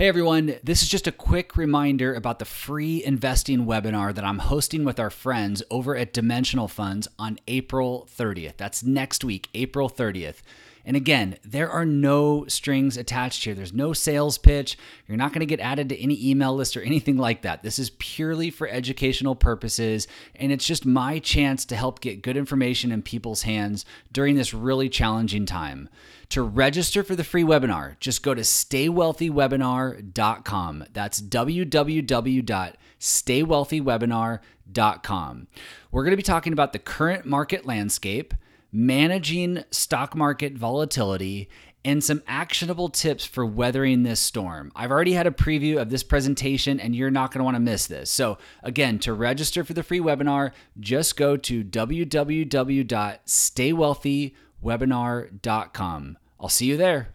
Hey everyone, this is just a quick reminder about the free investing webinar that I'm hosting with our friends over at Dimensional Funds on April 30th. That's next week, April 30th. And again, there are no strings attached here. There's no sales pitch. You're not going to get added to any email list or anything like that. This is purely for educational purposes. And it's just my chance to help get good information in people's hands during this really challenging time. To register for the free webinar, just go to staywealthywebinar.com. That's www.staywealthywebinar.com. We're going to be talking about the current market landscape managing stock market volatility, and some actionable tips for weathering this storm. I've already had a preview of this presentation, and you're not going to want to miss this. So, again, to register for the free webinar, just go to www.staywealthywebinar.com. I'll see you there.